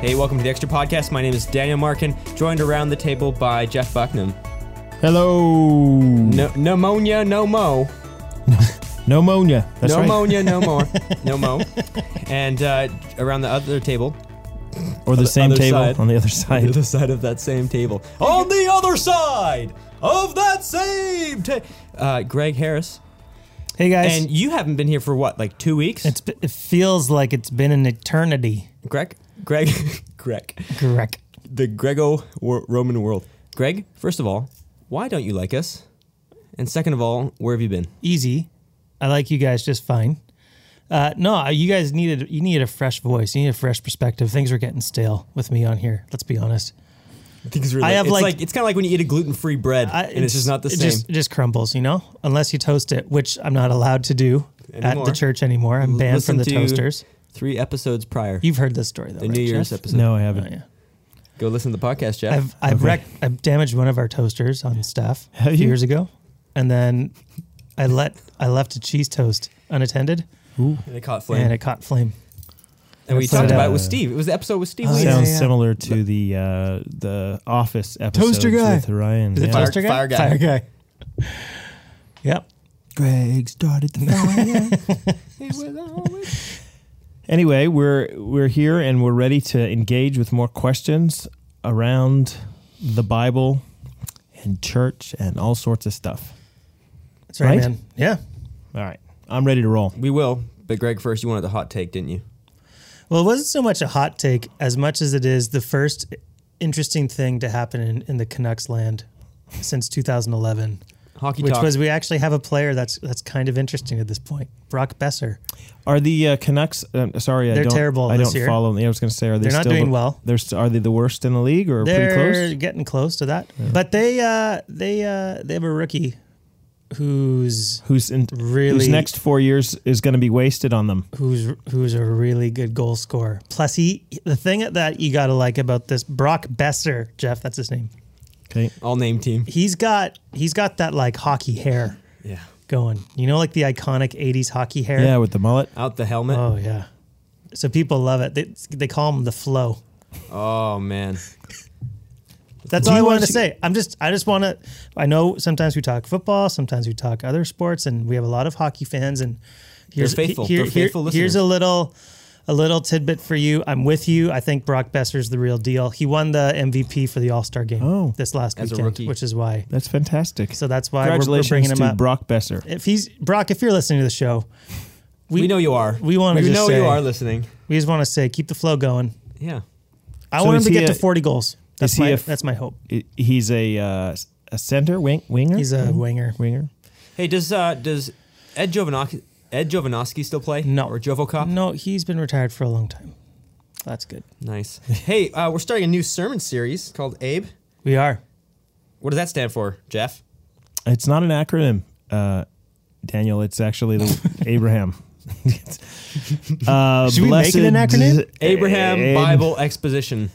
Hey, welcome to the Extra Podcast. My name is Daniel Markin, joined around the table by Jeff Bucknam. Hello. No, pneumonia, no mo. Pneumonia. That's no right. pneumonia, no more. No mo. And uh, around the other table, Or the same table side. on the other side. the other side of that same table, on the other side of that same table, uh, Greg Harris. Hey guys, And you haven't been here for what, like two weeks? it's it feels like it's been an eternity. Greg? Greg? Greg. Correct. The Grego Roman world. Greg, first of all, why don't you like us? And second of all, where have you been? Easy. I like you guys just fine. Uh, no, you guys needed you needed a fresh voice. You need a fresh perspective. Things are getting stale with me on here. Let's be honest. Things really, I have, it's like- like, it's kind of like when you eat a gluten-free bread I, and it's just not the it same. Just, it just crumbles, you know, unless you toast it, which I'm not allowed to do at the church anymore. I'm banned listen from the to toasters. Three episodes prior, You've heard this story though, the right, New Year's Jeff? episode. No, I Oh, haven't. yeah. Go listen to the podcast, Jeff. I've I've, Okay. wrecked, I've damaged one of our toasters on staff a few years ago, and then I let I left a cheese toast unattended, and it caught flame. and it caught flame. And we put talked it about out. it with Steve. It was the episode with Steve. Oh, Williams. yeah, Sounds yeah. similar to the uh, the Office episodes guy. with Ryan. Is it yeah. Fire- toaster guy? fire guy. Fire guy. Yep. Greg started the fire. it was anyway, we're we're here and we're ready to engage with more questions around the Bible and church and all sorts of stuff. That's right, Right? man. Yeah. All right, I'm ready to roll. We will. But Greg, first, you wanted the hot take, didn't you? Well, it wasn't so much a hot take as much as it is the first interesting thing to happen in, in the Canucks land since 2011, Hockey which talk. was we actually have a player that's that's kind of interesting at this point, Brock Boeser. Are the uh, Canucks? Um, sorry, I They're don't. terrible I don't year. follow them. I was going to say, are they They're not still doing the- well. They're st- are they the worst in the league or They're pretty close? getting close to that, but they uh, they uh, they have a rookie who's Who's in, really whose next four years is going to be wasted on them? who's who's a really good goal scorer. Plus, he the thing that you got to like about this Brock Boeser, Jeff, that's his name. Okay, All name team. He's got he's got that like hockey hair Yeah. going. You know, like the iconic '80s hockey hair. yeah, with the mullet. Out the helmet. Oh yeah. So people love it. They, they call him the flow. Oh, man. That's Do all I wanted to say. I'm just I just want to. I know sometimes we talk football, sometimes we talk other sports, and we have a lot of hockey fans. And here's faithful. here- They're here- here's listeners. a little a little tidbit for you. I'm with you. I think Brock Boeser's the real deal. He won the MVP for the All Star game Oh. this last As a weekend, rookie. which is why. That's fantastic. So that's why we're, we're Congratulations bringing him to up. Brock Boeser. if he's Brock, if you're listening to the show, We, know you are. we wanna We just know say- you are listening. we just want to say keep the flow going. Yeah. I So want him is to he get to 40 goals. That's he my a f- that's my hope. He's a uh, a center wing winger. He's a winger. winger. Hey, does uh does Ed Jovanovski Ed Jovanovski still play? No. Or Jovocop? No, he's been retired for a long time. That's good. Nice. hey, uh, we're starting a new sermon series called Abe. We are. What does that stand for, Jeff? It's not an acronym, uh, Daniel. It's actually the Abraham. uh, Should we make it an acronym? Abraham Ab- Bible Exposition.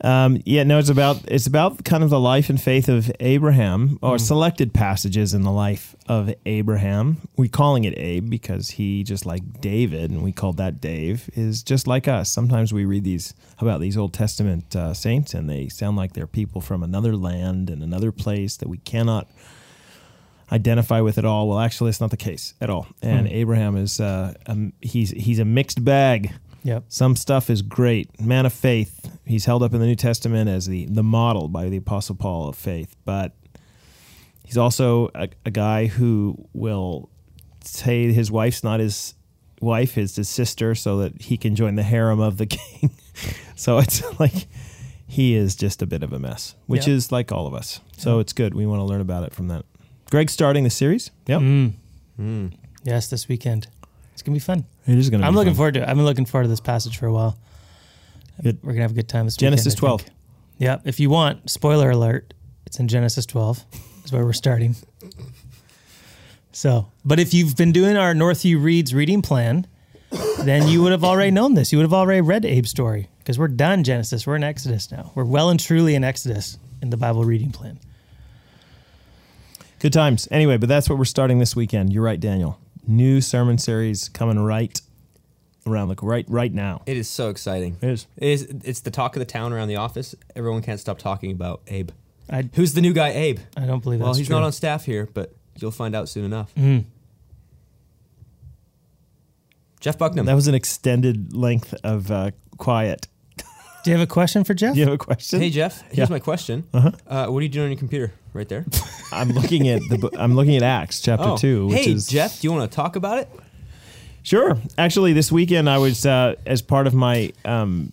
Um, yeah, no, it's about it's about kind of the life and faith of Abraham, or selected passages in the life of Abraham. We calling it Abe because he just like David, and we called that Dave, is just like us. Sometimes we read these about these Old Testament uh, saints, and they sound like they're people from another land and another place that we cannot identify with at all. Well, actually, it's not the case at all. And Abraham is uh, um, he's he's a mixed bag. Yep. Some stuff is great. Man of faith. He's held up in the New Testament as the, the model by the Apostle Paul of faith. But he's also a, a guy who will say his wife's not his wife, is his sister, so that he can join the harem of the king. so it's like he is just a bit of a mess, which Yep. is like all of us. So it's good. We want to learn about it from that. Greg's starting the series. Yep. Mm. Yes, this weekend. It's gonna be fun. It is going to I'm looking fun. forward to it. I've been looking forward to this passage for a while. Good. We're gonna have a good time this Genesis weekend, 12. think. Yeah. If you want, spoiler alert, it's in Genesis 12. Is where we're starting. So, but if you've been doing our Northview Reads reading plan, then you would have already known this. You would have already read Abe's story because we're done Genesis. We're in Exodus now. We're well and truly in Exodus in the Bible reading plan. Good times. Anyway, but that's what we're starting this weekend. You're right, Daniel. New sermon series coming right around the right right now. It is so exciting. It is. It is it's the talk of the town around the office. Everyone can't stop talking about Abe. I, Who's the new guy, Abe? I don't believe well, that's he's true. not on staff here, but you'll find out soon enough. Mm. Jeff Bucknam. That was an extended length of uh, quiet. Do you have a question for Jeff? Do you have a question? hey Jeff, here's Yeah. my question. Uh-huh. Uh, what are you doing on your computer? Right there. I'm looking at the. I'm looking at Acts chapter two. which hey is Jeff, do you want to talk about it? Sure. Actually, this weekend I was uh, as part of my um,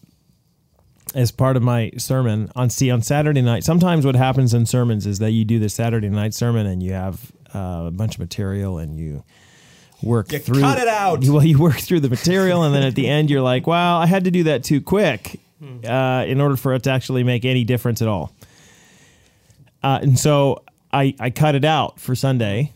as part of my sermon on see on Saturday night. Sometimes what happens in sermons is that you do the Saturday night sermon and you have uh, a bunch of material and you work You through cut it out. Well, you work through the material and then at the end you're like, "Wow, I had to do that too quick uh, in order for it to actually make any difference at all." Uh, and so I I cut it out for Sunday,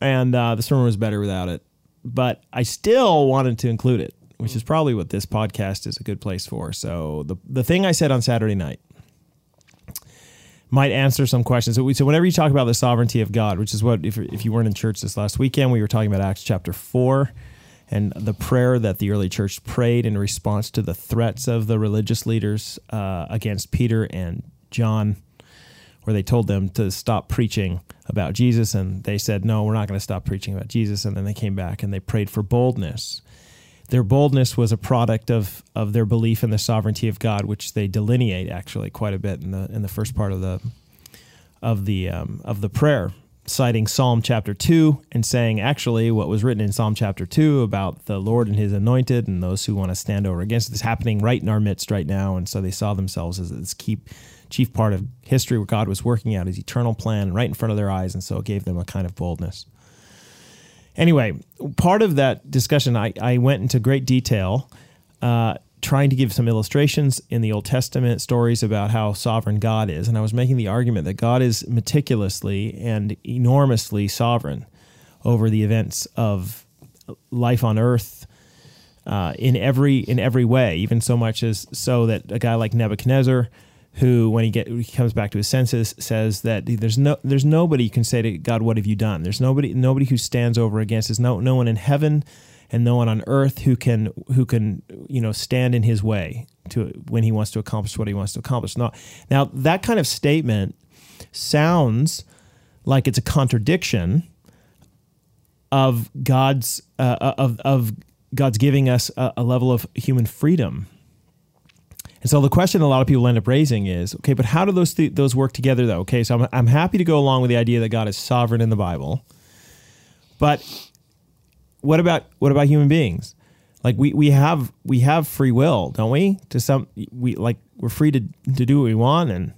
and uh, the sermon was better without it. But I still wanted to include it, which is probably what this podcast is a good place for. So the the thing I said on Saturday night might answer some questions. So, we, so whenever you talk about the sovereignty of God, which is what if if you weren't in church this last weekend, we were talking about Acts chapter four. And the prayer that the early church prayed in response to the threats of the religious leaders uh, against Peter and John where they told them to stop preaching about Jesus and they said no we're not going to stop preaching about Jesus. And then they came back and they prayed for boldness. Their boldness was a product of of their belief in the sovereignty of God which they delineate actually quite a bit in the in the first part of the of the um, of the prayer citing Psalm chapter 2 and saying actually what was written in Psalm chapter 2 about the Lord and his anointed and those who want to stand over against it is happening right in our midst right now. And so they saw themselves as this keep chief part of history where God was working out his eternal plan right in front of their eyes and so it gave them a kind of boldness anyway part of that discussion I, I went into great detail uh, trying to give some illustrations in the Old Testament stories about how sovereign God is. And I was making the argument that God is meticulously and enormously sovereign over the events of life on earth uh, in every in every way, even so much as so that a guy like Nebuchadnezzar, who when he get he comes back to his senses, says that there's no there's nobody who can say to God, "What have you done?" There's nobody nobody who stands over against. There's no no one in heaven and no one on earth who can who can you know stand in his way to when he wants to accomplish what he wants to accomplish. Now, now that kind of statement sounds like it's a contradiction of God's uh, of of God's giving us a, a level of human freedom. And so the question a lot of people end up raising is, okay, but how do those th- those work together though? Okay, so I'm I'm happy to go along with the idea that God is sovereign in the Bible, but what about what about human beings? Like we, we have we have free will, don't we? To some we like we're free to to do what we want, and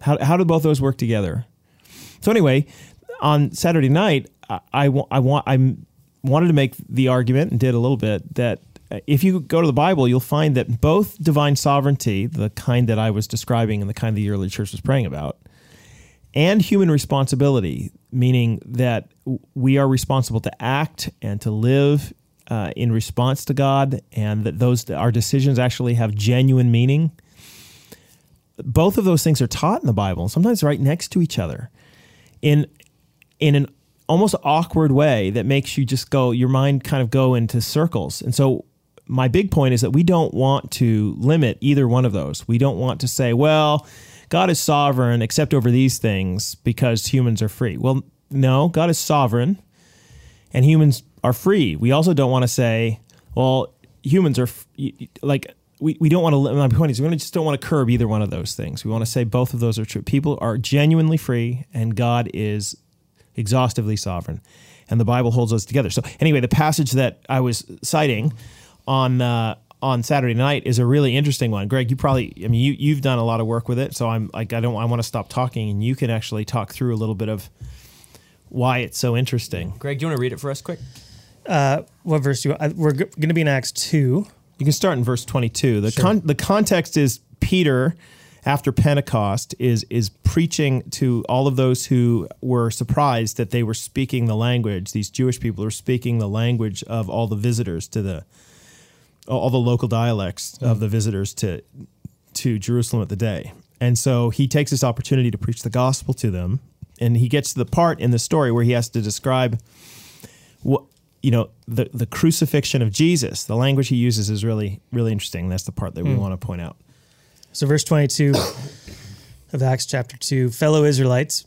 how how do both those work together? So anyway, on Saturday night, I, I, I want I wanted to make the argument and did a little bit that if you go to the Bible, you'll find that both divine sovereignty, the kind that I was describing and the kind the early church was praying about, and human responsibility, meaning that we are responsible to act and to live uh, in response to God, and that those our decisions actually have genuine meaning. Both of those things are taught in the Bible, sometimes right next to each other, in in an almost awkward way that makes you just go your mind kind of go into circles. And so my big point is that we don't want to limit either one of those. We don't want to say, well, God is sovereign except over these things because humans are free. Well, no, God is sovereign and humans are free. We also don't want to say, well, humans are f- like we, we don't want to my point is we just don't want to curb either one of those things. We want to say both of those are true. People are genuinely free and God is exhaustively sovereign. And the Bible holds us together. So anyway, the passage that I was citing on uh, on Saturday night is a really interesting one. Greg, you probably I mean you you've done a lot of work with it, so I'm like I don't I want to stop talking and you can actually talk through a little bit of why it's so interesting. Greg, do you want to read it for us quick? Uh, what verse do you? I, we're going to be in Acts two. You can start in verse 22. The con- the context is Peter after Pentecost is is preaching to all of those who were surprised that they were speaking the language. These Jewish people were speaking the language of all the visitors to the all the local dialects of mm. the visitors to to Jerusalem at the day. And so he takes this opportunity to preach the gospel to them. and he gets to the part in the story where he has to describe what you know the the crucifixion of Jesus. The language he uses is really really interesting. That's the part that we mm. want to point out. So, verse 22 of Acts chapter 2 Fellow Israelites,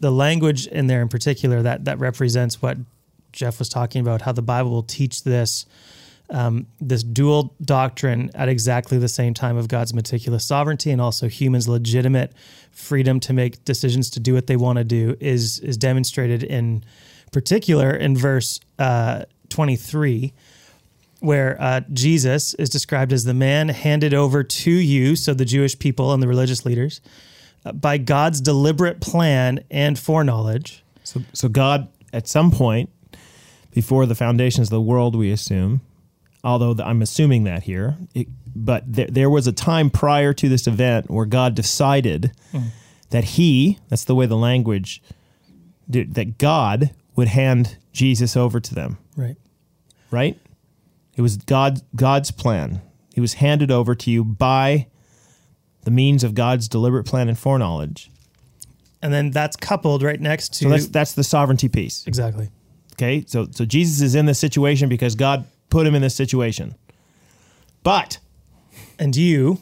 the language in there in particular that that represents what Jeff was talking about, how the Bible will teach this um, this dual doctrine at exactly the same time of God's meticulous sovereignty and also humans' legitimate freedom to make decisions to do what they want to do is is demonstrated in particular in verse uh, 23 where uh, Jesus is described as the man handed over to you, so the Jewish people and the religious leaders, by God's deliberate plan and foreknowledge. So, so God, at some point before the foundations of the world, we assume, although the, I'm assuming that here, it, but there, there was a time prior to this event where God decided hmm. that He, that's the way the language, did, that God would hand Jesus over to them, Right. right? It was God, God's plan. He was handed over to you by the means of God's deliberate plan and foreknowledge. And then that's coupled right next to So that's that's the sovereignty piece. exactly. Okay, so so Jesus is in this situation because God put him in this situation. But And you,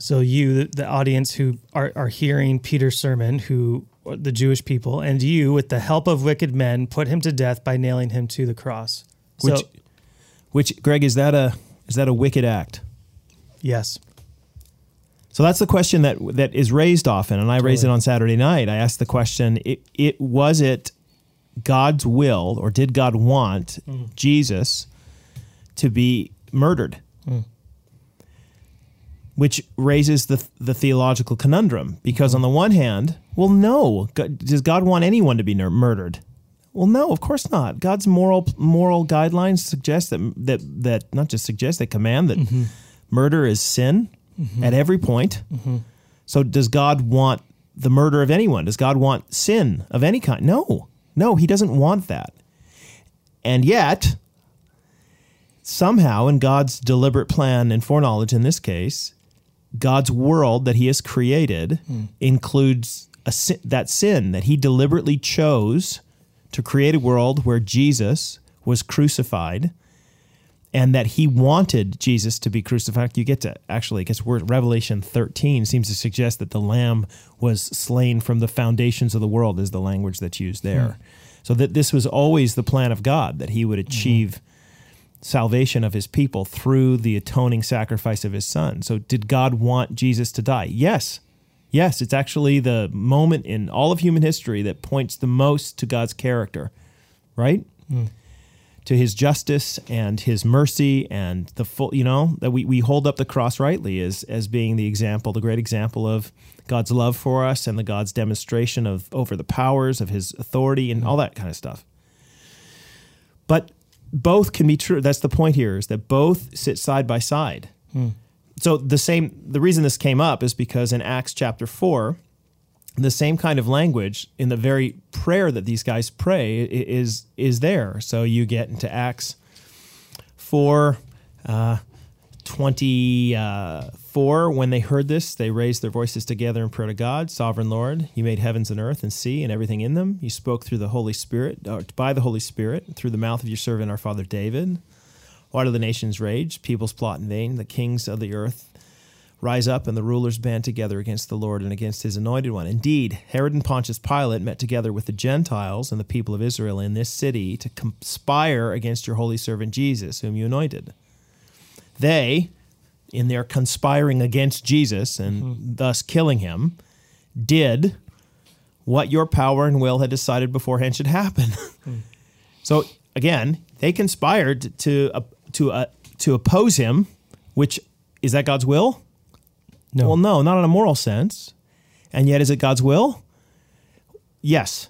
so you, the, the audience who are, are hearing Peter's sermon, who the Jewish people, and you, with the help of wicked men, put him to death by nailing him to the cross. which so, which Greg is that a is that a wicked act? yes, So that's the question that that is raised often, and I raised it on Saturday night. I asked the question: It, it was it God's will, or did God want mm-hmm. Jesus to be murdered? Mm. Which raises the the theological conundrum, because mm-hmm. on the one hand, well, no, God, does God want anyone to be ner- murdered? Well, no, of course not. God's moral moral guidelines suggest that that that not just suggest they command that mm-hmm. murder is sin Mm-hmm. at every point. Mm-hmm. So does God want the murder of anyone? Does God want sin of any kind? No. No, he doesn't want that. And yet, somehow in God's deliberate plan and foreknowledge in this case, God's world that he has created hmm. includes a sin, that sin that he deliberately chose to create a world where Jesus was crucified and that he wanted Jesus to be crucified. You get to actually, because we're Revelation 13 seems to suggest that the Lamb was slain from the foundations of the world, is the language that's used hmm. there. So that this was always the plan of God, that he would mm-hmm. achieve salvation of his people through the atoning sacrifice of his son. So did God want Jesus to die? Yes. Yes, it's actually the moment in all of human history that points the most to God's character, right? Hmm. To his justice and his mercy and the full you know that we, we hold up the cross rightly as as being the example the great example of god's love for us and the god's demonstration of over the powers of his authority and all that kind of stuff. But both can be true. That's the point here is that both sit side by side. Hmm. So the same the reason this came up is because in acts chapter 4 the same kind of language in the very prayer that these guys pray is is there. So you get into Acts four. Uh, 24 when they heard this they raised their voices together in prayer to god sovereign lord you made heavens and earth and sea and everything in them you spoke through the holy spirit or by the holy spirit through the mouth of your servant our father david why do the nations rage peoples plot in vain the kings of the earth rise up and the rulers band together against the Lord and against his anointed one. Indeed, Herod and Pontius Pilate met together with the Gentiles and the people of Israel in this city to conspire against your holy servant Jesus, whom you anointed. They, in their conspiring against Jesus and thus killing him, did what your power and will had decided beforehand should happen. So again, they conspired to uh, to uh, to oppose him, which is that God's will? No, Well, no, not in a moral sense. And yet, is it God's will? Yes.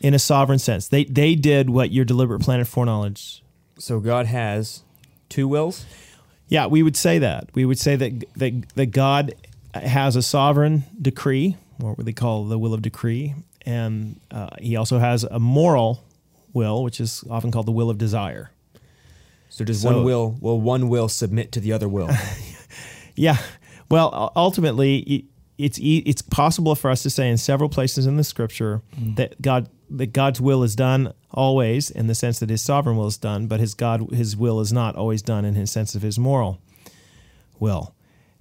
in a sovereign sense. They they did what your deliberate plan and foreknowledge. So God has two wills. Yeah, we would say that. We would say that that, that God has a sovereign decree, or what they call the will of decree, and uh, he also has a moral will, which is often called the will of desire. So does So- one will will one will submit to the other will? Yeah. Well, ultimately, it's it's possible for us to say in several places in the Scripture mm. that God that God's will is done always in the sense that His sovereign will is done, but His God His will is not always done in His sense of His moral will,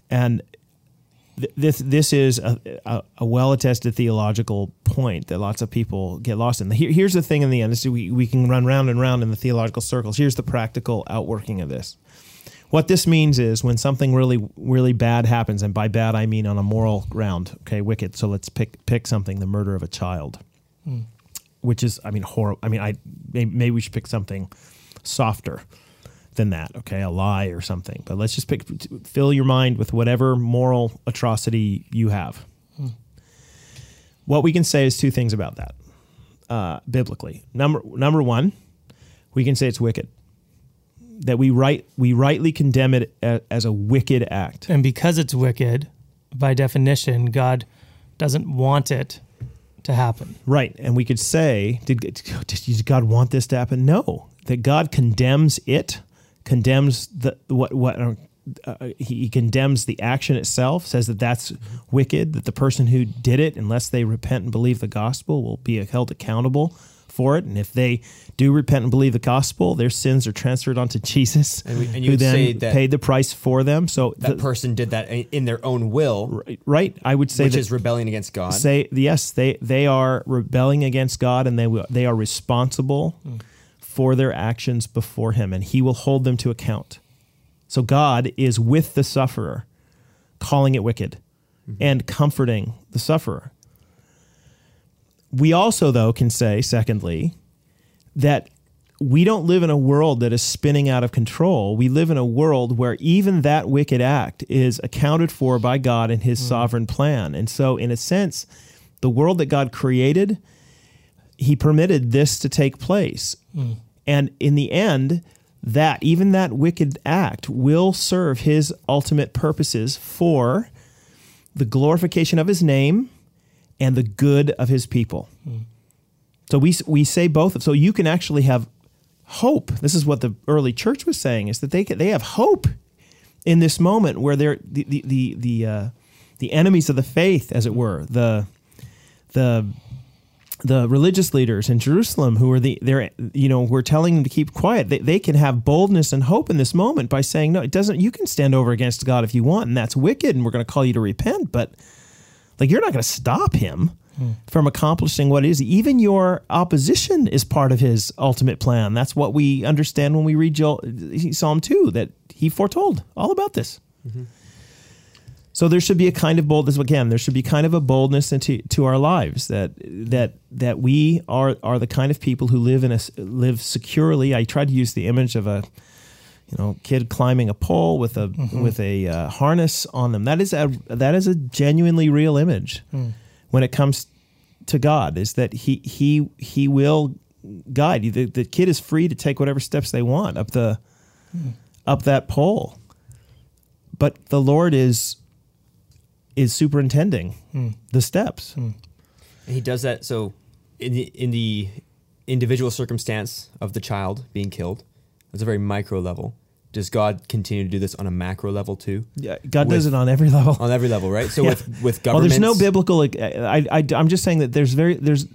and th- this this is a, a, a well attested theological point that lots of people get lost in. Here, here's the thing in the end: this, we we can run round and round in the theological circles. Here's the practical outworking of this. What this means is when something really, really bad happens, and by bad I mean on a moral ground, okay, wicked. So let's pick pick something: the murder of a child, which is, I mean, horrible. I mean, I maybe, maybe we should pick something softer than that, okay, a lie or something. But let's just pick, fill your mind with whatever moral atrocity you have. What we can say is two things about that, uh, biblically. Number number one, we can say it's wicked that we right we rightly condemn it as a wicked act. And because it's wicked, by definition, God doesn't want it to happen. Right, and we could say, did, did God want this to happen? No, that God condemns it, condemns the what what. Uh, he he condemns the action itself, says that that's wicked, that the person who did it, unless they repent and believe the gospel, will be held accountable for it. And if they do repent and believe the gospel, their sins are transferred onto Jesus, And we- and you who then say that- paid the price for them. So That the- person did that in their own will, right, I would say which that is rebelling against God. say yes they they are rebelling against god and they they are responsible for their actions before him and he will hold them to account so god is with the sufferer calling it wicked mm-hmm. and comforting the sufferer we also though can say secondly that we don't live in a world that is spinning out of control. We live in a world where even that wicked act is accounted for by God in his hmm. sovereign plan. And so, in a sense, the world that God created, he permitted this to take place. Hmm. And in the end, that even that wicked act will serve his ultimate purposes for the glorification of his name and the good of his people. So we we say both. So you can actually have hope. This is what the early church was saying: is that they they have hope in this moment where they're the the the the, uh, the enemies of the faith, as it were, the the the religious leaders in Jerusalem who are the they're you know we're telling them to keep quiet. They, they can have boldness and hope in this moment by saying no, it doesn't. You can stand over against God if you want, and that's wicked, and we're going to call you to repent. But like you're not going to stop him from accomplishing what it is. Even your opposition is part of his ultimate plan. That's what we understand when we read Joel, Psalm 2, that he foretold all about this. Mm-hmm. So there should be a kind of boldness again. There should be kind of a boldness into to our lives that that that we are are the kind of people who live in a live securely. I tried to use the image of a you know kid climbing a pole with a mm-hmm. with a uh, harness on them. That is a that is a genuinely real image hmm. when it comes to God. Is that he he he will guide you. The, the kid is free to take whatever steps they want up the hmm. up that pole, but the Lord is is superintending hmm. the steps. And he does that so in the in the individual circumstance of the child being killed, it's a very micro level. Does God continue to do this on a macro level too? Yeah, God does it on every level. On every level, right? So Yeah. with with Well, there's no biblical. Like, I, I, I'm just saying that there's very there's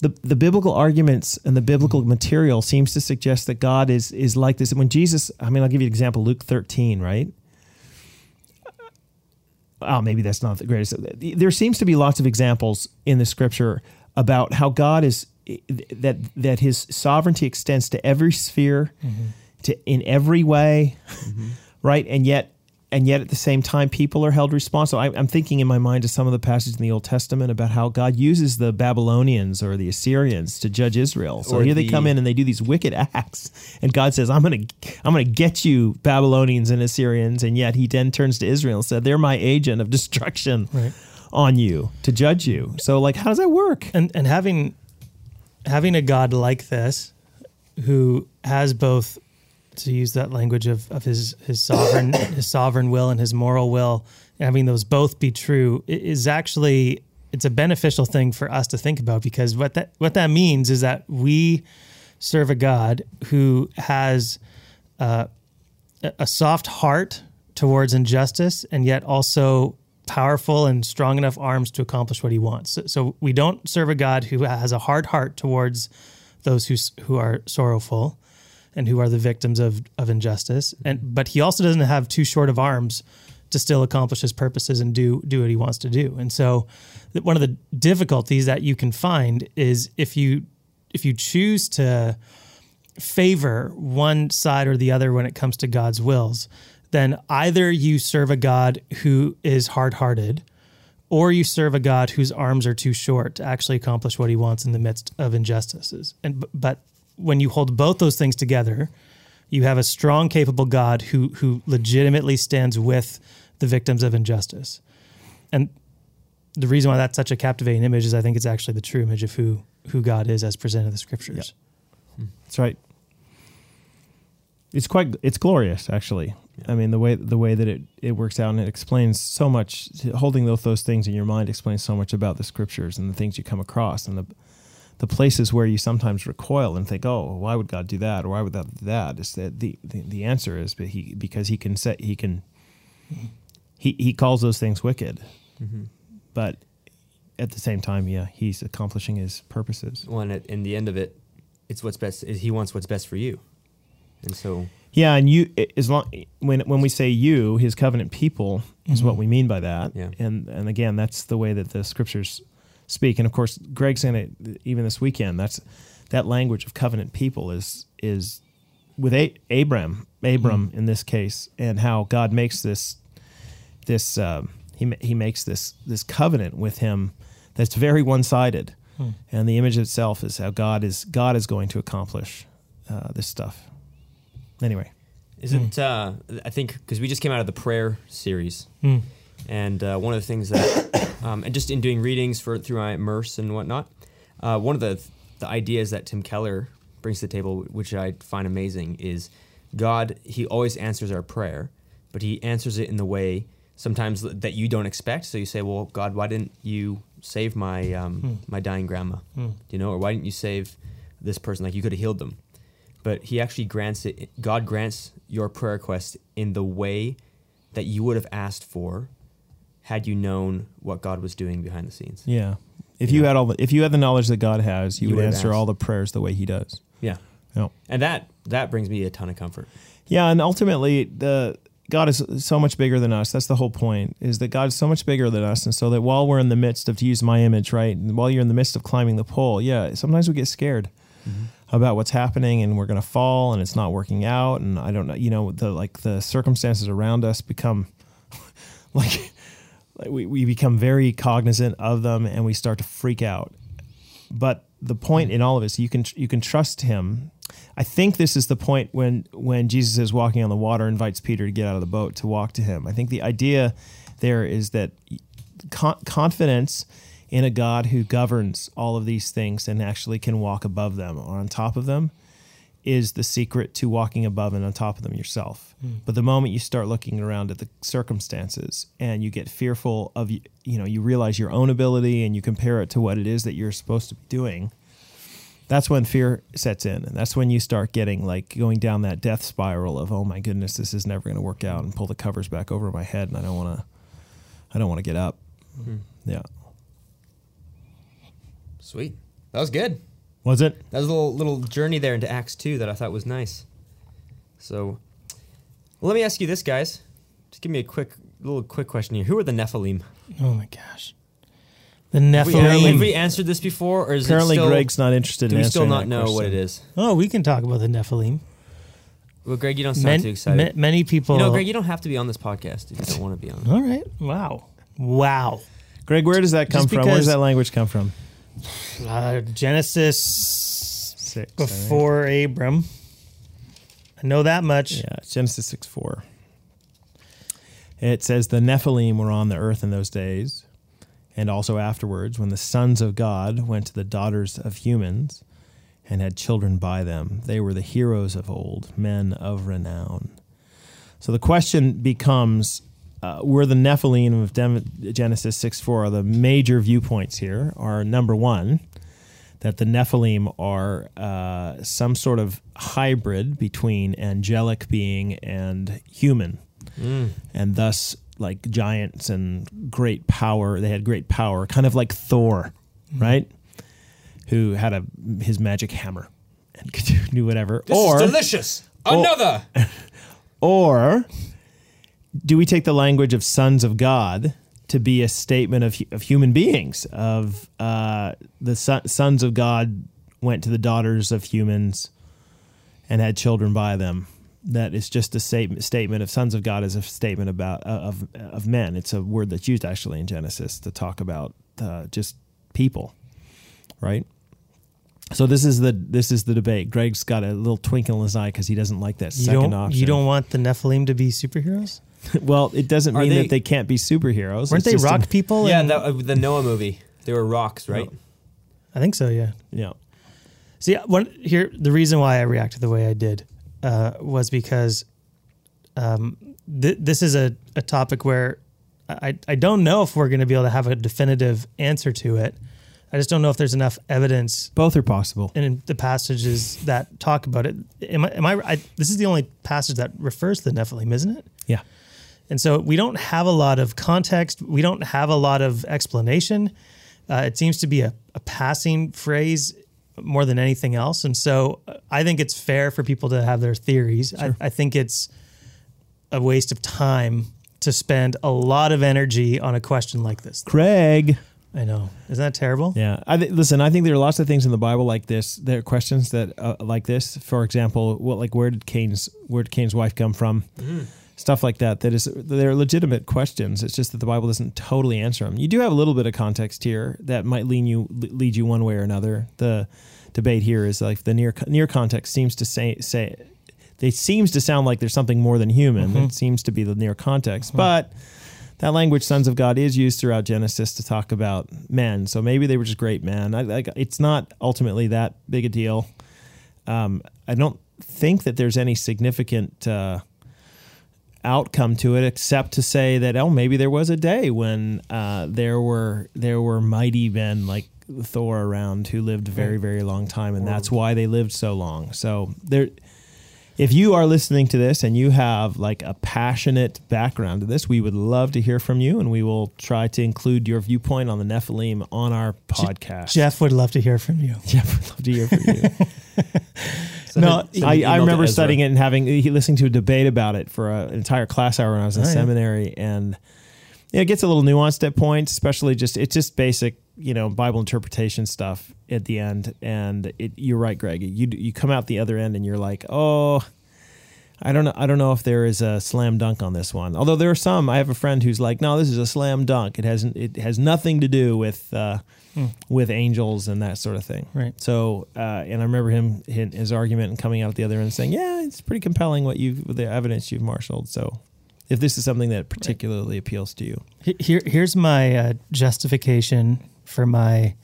the the biblical arguments and the biblical mm-hmm. material seems to suggest that God is is like this. When Jesus, I mean, I'll give you an example. Luke 13, right? Uh, oh, maybe that's not the greatest. There seems to be lots of examples in the scripture about how God is that that His sovereignty extends to every sphere, mm-hmm. To in every way, mm-hmm. right? And yet, and yet at the same time, people are held responsible. I, I'm thinking in my mind of some of the passages in the Old Testament about how God uses the Babylonians or the Assyrians to judge Israel. So Or here they come in and they do these wicked acts, and God says, "I'm going to, I'm to get you, Babylonians and Assyrians." And yet He then turns to Israel and said, "They're my agent of destruction Right. on you to judge you." So, like, how does that work? And and having having a God like this, who has both, to use that language of, of his his sovereign his sovereign will and his moral will, having those both be true is actually it's a beneficial thing for us to think about because what that what that means is that we serve a God who has uh, a soft heart towards injustice and yet also powerful and strong enough arms to accomplish what he wants. So, so we don't serve a God who has a hard heart towards those who who are sorrowful and who are the victims of of injustice. And but he also doesn't have too short of arms to still accomplish his purposes and do do what he wants to do. And so one of the difficulties that you can find is if you if you choose to favor one side or the other when it comes to God's wills, then either you serve a God who is hard hearted or you serve a God whose arms are too short to actually accomplish what he wants in the midst of injustices. And but when you hold both those things together, you have a strong, capable God who who legitimately stands with the victims of injustice. And the reason why that's such a captivating image is I think it's actually the true image of who who God is as presented in the scriptures. That's right. It's quite it's glorious actually. I mean the way the way that it, it works out and it explains so much holding those those things in your mind explains so much about the scriptures and the things you come across and the the places where you sometimes recoil and think, "Oh, why would God do that or why would God do that?" Is that the, the the answer is but he because he can set he can he he calls those things wicked. Mm-hmm. But at the same time, yeah, he's accomplishing his purposes. One at in the end of it, it's what's best. He wants what's best for you, and so Yeah, and you as long when when we say you, his covenant people is what mm-hmm. we mean by that. Yeah. And and again, that's the way that the scriptures speak. And of course, Greg's in it even this weekend. That's that language of covenant people is is with a- Abram, Abram in this case, and how God makes this this um, he he makes this this covenant with him that's very one sided, and the image itself is how God is God is going to accomplish uh, this stuff. Anyway, Isn't uh, I think because we just came out of the prayer series, Hmm. And uh, one of the things that, um, and just in doing readings for through my immerse and whatnot, uh, one of the the ideas that Tim Keller brings to the table, which I find amazing, is God. He always answers our prayer, but He answers it in the way sometimes that you don't expect. So you say, "Well, God, why didn't you save my um, my dying grandma? You know, or why didn't you save this person? Like you could have healed them." but he actually grants it god grants your prayer request in the way that you would have asked for had you known what god was doing behind the scenes yeah. If Yeah. you had all the, if you had the knowledge that God has, you, You would would answer asked. all the prayers the way He does. yeah Yeah. and that that brings me a ton of comfort Yeah, and ultimately the God is so much bigger than us. That's the whole point. Is that God is so much bigger than us, and so that while we're in the midst of to use my image, right, while you're in the midst of climbing the pole, yeah, sometimes we get scared mm-hmm. about what's happening, and we're going to fall, and it's not working out, and I don't know, you know, the like the circumstances around us become like, we we become very cognizant of them, and we start to freak out. But the point in all of this, you can you can trust Him. I think this is the point when when Jesus is walking on the water, invites Peter to get out of the boat to walk to Him. I think the idea there is that con- confidence in a God who governs all of these things and actually can walk above them or on top of them is the secret to walking above and on top of them yourself. Hmm. But the moment you start looking around at the circumstances and you get fearful of you, you know, you realize your own ability and you compare it to what it is that you're supposed to be doing. That's when fear sets in, and that's when you start getting like going down that death spiral of, oh my goodness, this is never going to work out, and pull the covers back over my head, and I don't want to, I don't want to get up. Hmm. Yeah, sweet that was good was it? that was a little little journey there into acts 2 that i thought was nice so well, let me ask you this guys just give me a quick little quick question here who are the nephilim Oh my gosh. The have we, have we answered this before or is Apparently, it still, Greg's not interested do in we still not that know what it is? oh, we can talk about the Nephilim. well greg you don't sound Man- too excited ma- many people. You know, Greg, you don't have to be on this podcast if you don't want to be on. All right. Wow. Wow. Greg, where does that come Just from? Where does that language come from? Uh, Genesis Six. I before Abram. I know that much. Yeah, Genesis 6 4. It says the Nephilim were on the earth in those days, and also afterwards, when the sons of God went to the daughters of humans and had children by them. They were the heroes of old, men of renown. So the question becomes uh, were the Nephilim of Dem- Genesis 6 4 the major viewpoints here are number one, that the Nephilim are uh, some sort of hybrid between angelic being and human, and thus like giants and great power. They had great power, kind of like Thor, right? Who had a his magic hammer and could do whatever. or delicious. Another. or do we take the language of sons of God to be a statement of, of human beings, of uh, the son, sons of God went to the daughters of humans and had children by them? That is just a statement, statement of sons of God is a statement about uh, of of men. It's a word that's used actually in Genesis to talk about uh, just people, right? So this is the this is the debate. Greg's got a little twinkle in his eye because he doesn't like that You second option. you don't want the Nephilim to be superheroes? Well, it doesn't Are mean they- that they can't be superheroes. Weren't It's they just rock an- people? Yeah, and- that, uh, the Noah movie. They were rocks, right? I think so. Yeah. yeah. See, one here the reason why I reacted the way I did uh, was because um, th- this is a, a topic where I, I don't know if we're going to be able to have a definitive answer to it. I just don't know if there's enough evidence Both are possible. in the passages that talk about it. Am I? Am I, I this is the only passage that refers to the Nephilim, isn't it? Yeah. And so we don't have a lot of context. We don't have a lot of explanation. Uh, it seems to be a, a passing phrase more than anything else. And so uh, I think it's fair for people to have their theories. I, I think it's a waste of time to spend a lot of energy on a question like this. Craig. I know. Isn't that terrible? Yeah. I th- listen. I think there are lots of things in the Bible like this. There are questions that uh, like this. For example, what like where did Cain's where did Cain's wife come from? Stuff like that. That is they're legitimate questions. It's just that the Bible doesn't totally answer them. You do have a little bit of context here that might lean you lead you one way or another. The debate here is like the near near context seems to say say it seems to sound like there's something more than human. It seems to be the near context, but that language sons of god is used throughout genesis to talk about men so maybe they were just great men I, I, it's not ultimately that big a deal um, i don't think that there's any significant uh, outcome to it except to say that oh maybe there was a day when uh, there were there were mighty men like thor around who lived a very very long time and that's why they lived so long so there if you are listening to this and you have like a passionate background to this, we would love to hear from you and we will try to include your viewpoint on the Nephilim on our podcast. Jeff would love to hear from you. Jeff would love to hear from you. No, I, I remember studying it and having he listening to a debate about it for a, an entire class hour when I was in Oh, yeah. seminary, and yeah, it gets a little nuanced at points, especially just it's just basic, you know, Bible interpretation stuff at the end. And it, you're right, Greg. You you come out the other end and you're like, oh, I don't know. I don't know if there is a slam dunk on this one. Although there are some. I have a friend who's like, no, this is a slam dunk. It hasn't. It has nothing to do with. Uh, with angels and that sort of thing. Right. So, uh, and I remember him his, his argument and coming out the other end saying, "Yeah, it's pretty compelling what you've the evidence you've marshaled." So, if this is something that particularly appeals to you, Here, here's my uh, justification for my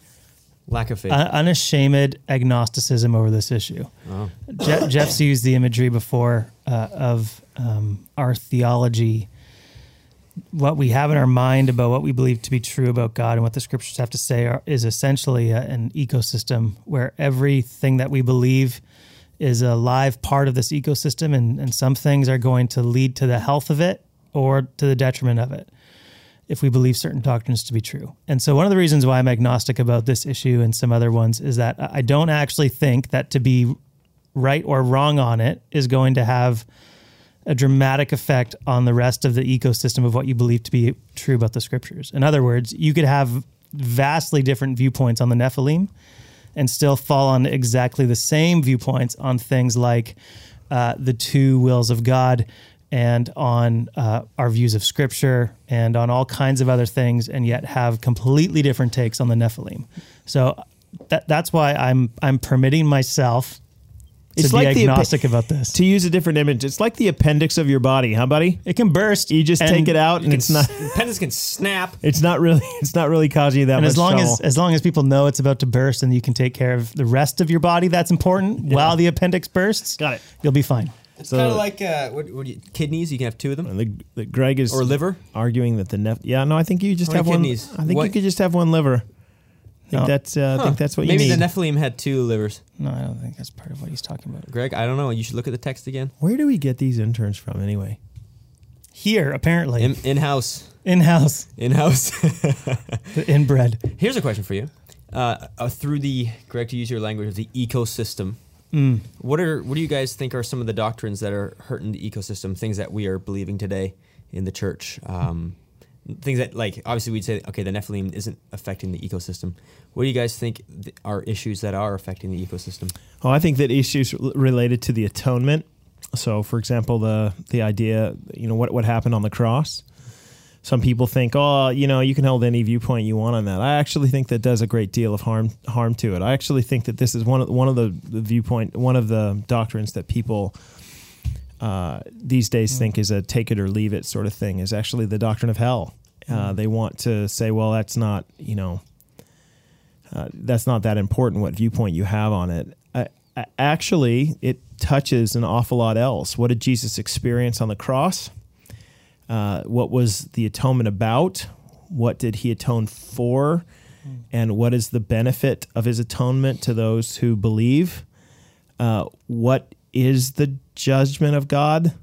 Lack of faith. un- unashamed agnosticism over this issue. oh. Je- Jeff's used the imagery before uh, of um, our theology, what we have in our mind about what we believe to be true about God and what the scriptures have to say are, is essentially a, an ecosystem where everything that we believe is a live part of this ecosystem, and, and some things are going to lead to the health of it or to the detriment of it if we believe certain doctrines to be true. And so, one of the reasons why I'm agnostic about this issue and some other ones is that I don't actually think that to be right or wrong on it is going to have a dramatic effect on the rest of the ecosystem of what you believe to be true about the scriptures. In other words, you could have vastly different viewpoints on the Nephilim and still fall on exactly the same viewpoints on things like uh, the two wills of God and on uh, our views of scripture and on all kinds of other things, and yet have completely different takes on the Nephilim. So that, that's why I'm I'm permitting myself It's to like be the agnostic about this. To use a different image, it's like the appendix of your body, huh, buddy? It can burst. You just take it out, and Can it's not. s- appendix can snap. It's not really. It's not really causing you that And much as long trouble. as as long as people know it's about to burst, and you can take care of the rest of your body, that's important. While the appendix bursts, Got it. You'll be fine. It's So- kind of like uh, what, what you, kidneys. You can have two of them, And the, the Greg is or liver. arguing that the nep- yeah no I think you just How have many one kidneys? I think you could just have one liver. I think Oh. that's uh, I think that's what Maybe you need. the Nephilim had two livers. No, I don't think that's part of what he's talking about. Greg, I don't know. You should look at the text again. Where do we get these interns from anyway? Here, apparently, In in house, in house, in house. inbred. Here's a question for you. Uh, uh, through the Greg, to use your language, of the ecosystem. Mm. What are what do you guys think are some of the doctrines that are hurting the ecosystem? Things that we are believing today in the church. Um, things that like obviously we'd say okay, the Nephilim isn't affecting the ecosystem. What do you guys think th- are issues that are affecting the ecosystem? Oh, I think that issues related to the atonement. So, for example, the the idea, you know, what what happened on the cross. Some people think, oh, you know, you can hold any viewpoint you want on that. I actually think that does a great deal of harm harm to it. I actually think that this is one of one of the, the viewpoint, one of the doctrines that people uh, these days think is a take it or leave it sort of thing. Is actually the doctrine of hell. Uh, they want to say, well, that's not, you know, uh, that's not that important what viewpoint you have on it. I, I, actually, it touches an awful lot else. What did Jesus experience on the cross? Uh, what was the atonement about? What did he atone for? And what is the benefit of his atonement to those who believe? Uh, what is the judgment of God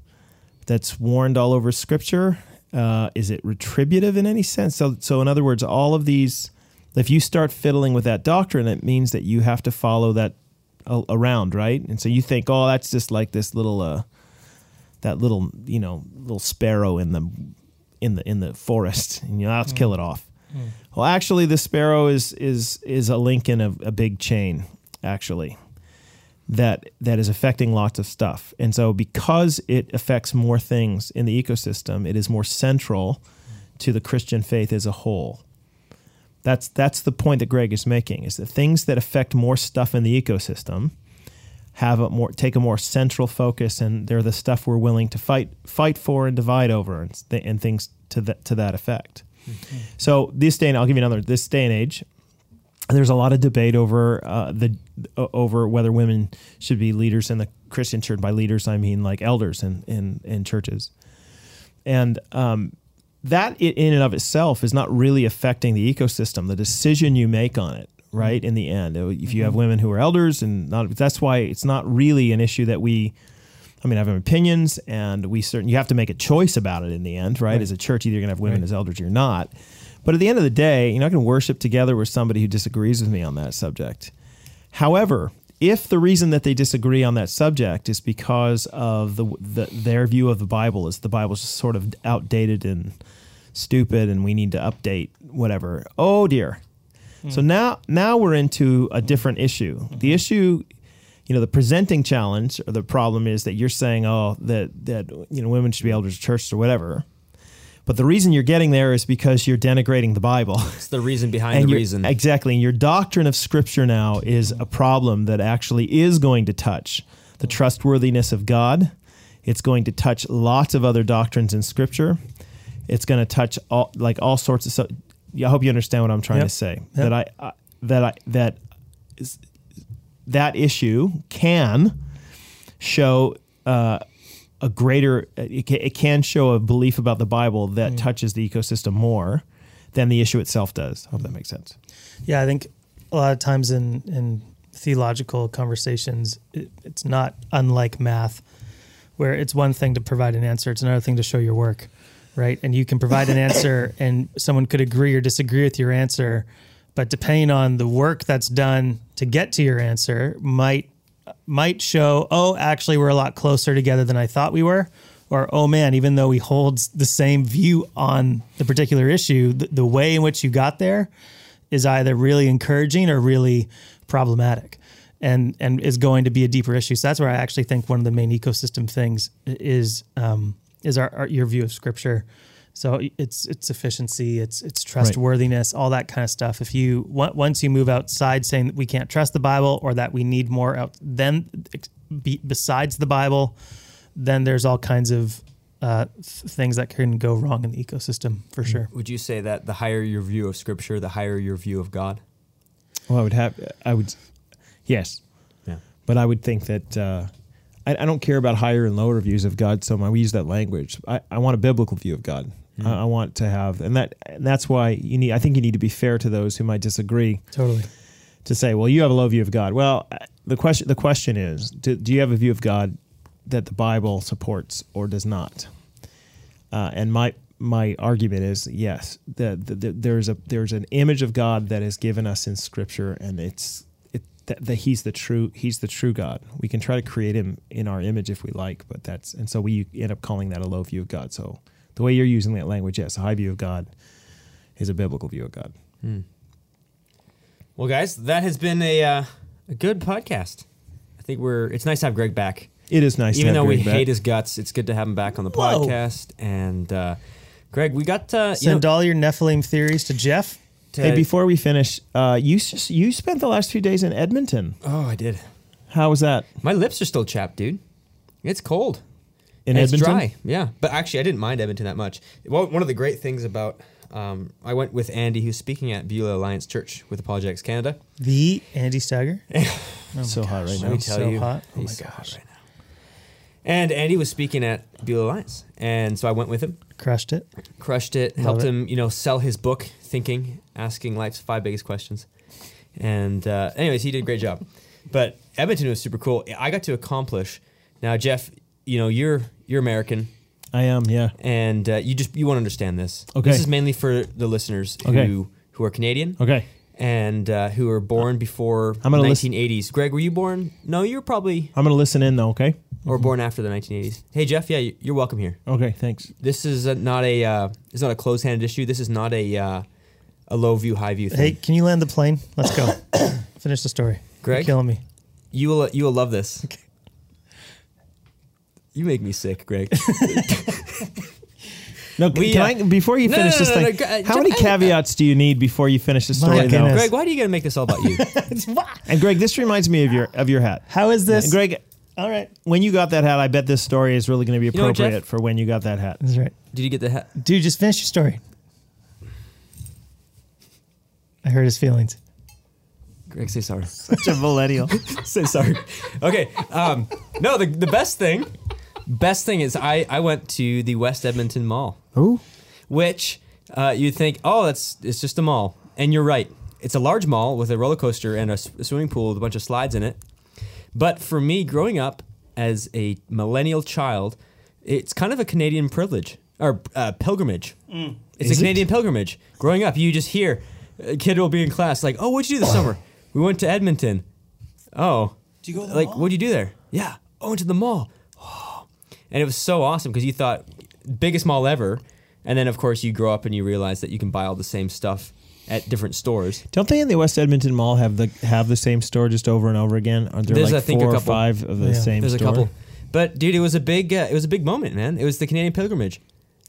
that's warned all over Scripture? Uh, is it retributive in any sense? So, so in other words, all of these, if you start fiddling with that doctrine, it means that you have to follow that a- around, right? And so you think, oh, that's just like this little, uh, that little, you know, little sparrow in the, in the in the forest, and you know, let's kill it off. Well, actually, the sparrow is is is a link in a, a big chain, actually that that is affecting lots of stuff. And so because it affects more things in the ecosystem, it is more central to the Christian faith as a whole. That's that's the point that Greg is making is that things that affect more stuff in the ecosystem have a more take a more central focus and they're the stuff we're willing to fight fight for and divide over and, th- and things to that to that effect. Mm-hmm. So this day and I'll give you another this day and age there's a lot of debate over uh, the uh, over whether women should be leaders in the Christian church. By leaders, I mean like elders in in, in churches, and um, that in and of itself is not really affecting the ecosystem. The decision you make on it, right? In the end, if you have women who are elders, and not that's why it's not really an issue that we. I mean, I have opinions, and we certain you have to make a choice about it in the end, right? As a church, either you're gonna have women Right. as elders or you're not. But at the end of the day, you're not going to worship together with somebody who disagrees with me on that subject. However, if the reason that they disagree on that subject is because of the, the their view of the Bible is the Bible's just sort of outdated and stupid, and we need to update whatever. Oh dear. So hmm. now now we're into a different issue. The mm-hmm. issue you know the presenting challenge or the problem is that you're saying oh that that you know women should be elders of churches or whatever but the reason you're getting there is because you're denigrating the bible It's the reason behind the reason. exactly and your doctrine of scripture now is a problem that actually is going to touch the trustworthiness of god it's going to touch lots of other doctrines in scripture it's going to touch all like all sorts of so i hope you understand what i'm trying Yep. to say Yep. that I, I that i that is, that issue can show uh, a greater it can, it can show a belief about the bible that mm. touches the ecosystem more than the issue itself does. Hope that makes sense. Yeah, I think a lot of times in in theological conversations, it, it's not unlike math, where it's one thing to provide an answer, it's another thing to show your work, right? And you can provide an answer, and someone could agree or disagree with your answer, but depending on the work that's done to get to your answer, might might show, oh, actually, we're a lot closer together than I thought we were. Or, oh man, even though we hold the same view on the particular issue, the, the way in which you got there is either really encouraging or really problematic and, and is going to be a deeper issue. So that's where I actually think one of the main ecosystem things is, um, is our, our your view of scripture So it's it's efficiency, it's it's trustworthiness, all that kind of stuff. If you once you move outside saying that we can't trust the Bible or that we need more out then be, besides the Bible, then there's all kinds of uh, things that can go wrong in the ecosystem for sure. Would you say that the higher your view of Scripture, the higher your view of God? Well, I would have. I would. Yes, Yeah. but I would think that uh, I, I don't care about higher and lower views of God so much. We use that language. I, I want a biblical view of God. Hmm. I, I want to have, and that and that's why you need. I think you need to be fair to those who might disagree. Totally. To say, well, you have a low view of God. Well, uh, the question the question is, do, do you have a view of God that the Bible supports or does not? Uh, and my my argument is yes. The, the, the, there's a there's an image of God that is given us in Scripture, and it's it that, that He's the true He's the true God. We can try to create Him in our image if we like, but that's and so we end up calling that a low view of God. So the way you're using that language, yes, a high view of God is a biblical view of God. Well, guys, that has been a uh, a good podcast. I think we're. It's nice to have Greg back. It is nice, Even to have though we back. hate his guts, it's good to have him back on the Whoa. podcast. And uh, Greg, we got uh, you Send know, all your Nephilim theories to Jeff. to- Hey, before we finish, uh, you you spent the last few days in Edmonton. oh, I did. How was that My lips are still chapped, dude. It's cold. In And Edmonton? It's dry, yeah. But actually, I didn't mind Edmonton that much. Well, one of the great things about um, I went with Andy, who's speaking at Beulah Alliance Church with Apologetics Canada. The Andy Steiger. Oh So hot right now. Let me tell so you, hot. Oh my so gosh. right now. And Andy was speaking at Beulah Alliance, and so I went with him, Crushed it. crushed it, Love helped it. him, you know, sell his book, Thinking, asking life's five biggest questions. And uh, anyways, he did a great job. But Edmonton was super cool. I got to accomplish. Now, Jeff, you know, you're you're American. I am, yeah. and uh, you just you won't understand this. Okay. This is mainly for the listeners Okay. who who are Canadian Okay. and uh, who are born before I'm gonna listen- 1980s. Greg, were you born? No, you were probably I'm going to listen in though, okay? or born after the 1980s. Hey Jeff, yeah, you- you're welcome here. Okay, thanks. This is uh not a uh, it's not a close-handed issue. This is not a uh, a low view, high view thing. Hey, can you land the plane? Let's go. Finish the story. Greg? You're killing me. You will you will love this. You make me sick, Greg. No, We, can uh, I before you no, finish no, this no, no, thing? no, uh, how Jeff, many I- caveats do you need before you finish the story though? goodness. Greg, why do you gotta make this all about you? And Greg, this reminds me of your of your hat. How is this? And Greg, All right. when you got that hat, I bet this story is really going to be know what, Jeff? appropriate for when you got that hat. That's right. Did you get the hat? Dude, just finish your story. I hurt his feelings. Greg? Say sorry. Such a millennial. Say sorry. Okay. Um, no, the, the best thing, best thing is I, I went to the West Edmonton Mall, Ooh. which uh, you'd think, oh, that's it's just a mall, and you're right. It's a large mall with a roller coaster and a, s- a swimming pool with a bunch of slides in it. But for me, growing up as a millennial child, it's kind of a Canadian privilege or uh, pilgrimage. It's Is a it? Canadian pilgrimage. Growing up, you just hear a kid will be in class like, "Oh, what'd you do this summer? We went to Edmonton. Oh, Did you go to the like mall? what'd you do there? Yeah, oh, went to the mall. And it was so awesome because you thought biggest mall ever, and then of course you grow up and you realize that you can buy all the same stuff at different stores. Don't they in the West Edmonton Mall have the have the same store just over and over again? Are there There's, like I think, a four or five of the Yeah. same There's store? a couple, but dude, it was a big uh, it was a big moment, man. It was the Canadian pilgrimage.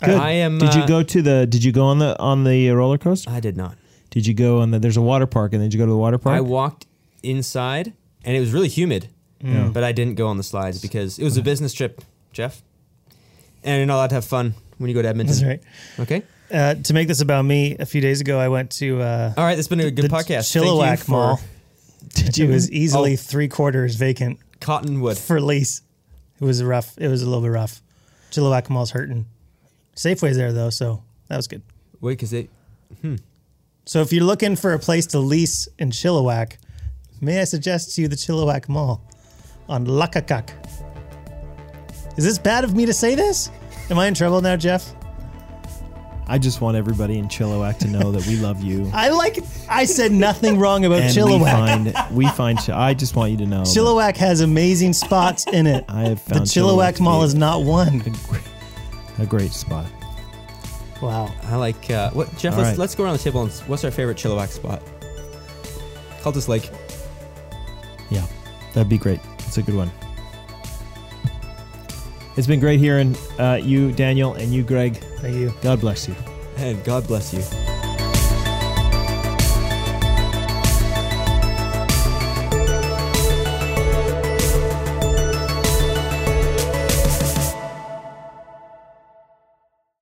Good. I am. Did you uh, go to the? Did you go on the on the roller coaster? I did not. Did you go on the? There's a water park, and then did you go to the water park? I walked inside, and it was really humid. Yeah. But I didn't go on the slides because it was a business trip, Jeff. And you're not allowed to have fun when you go to Edmonton. That's right. Okay. Uh, to make this about me, a few days ago, I went to uh, All right. That's been a good the podcast. Chilliwack for Mall. Did It was easily Oh. three quarters vacant Cottonwood. for lease. It was rough. It was a little bit rough. Chilliwack Mall's hurting. Safeway's there though, so that was good. Wait, because they. So if you're looking for a place to lease in Chilliwack, may I suggest to you the Chilliwack Mall on Luckakuck. Is this bad of me to say this? Am I in trouble now, Jeff? I just want everybody in Chilliwack to know that we love you. I like. I said nothing wrong about and Chilliwack. we find we find. Chi- I just want you to know. that Chilliwack has amazing spots in it. I have found The found Chilliwack Mall is not one. a great spot. Wow. I like. Uh, what, Jeff, All let's, right. let's go around the table and. What's our favorite Chilliwack spot? Cultus Lake. Yeah, that'd be great. It's a good one. It's been great hearing uh, you, Daniel, and you, Greg. Thank you. God bless you. And God bless you.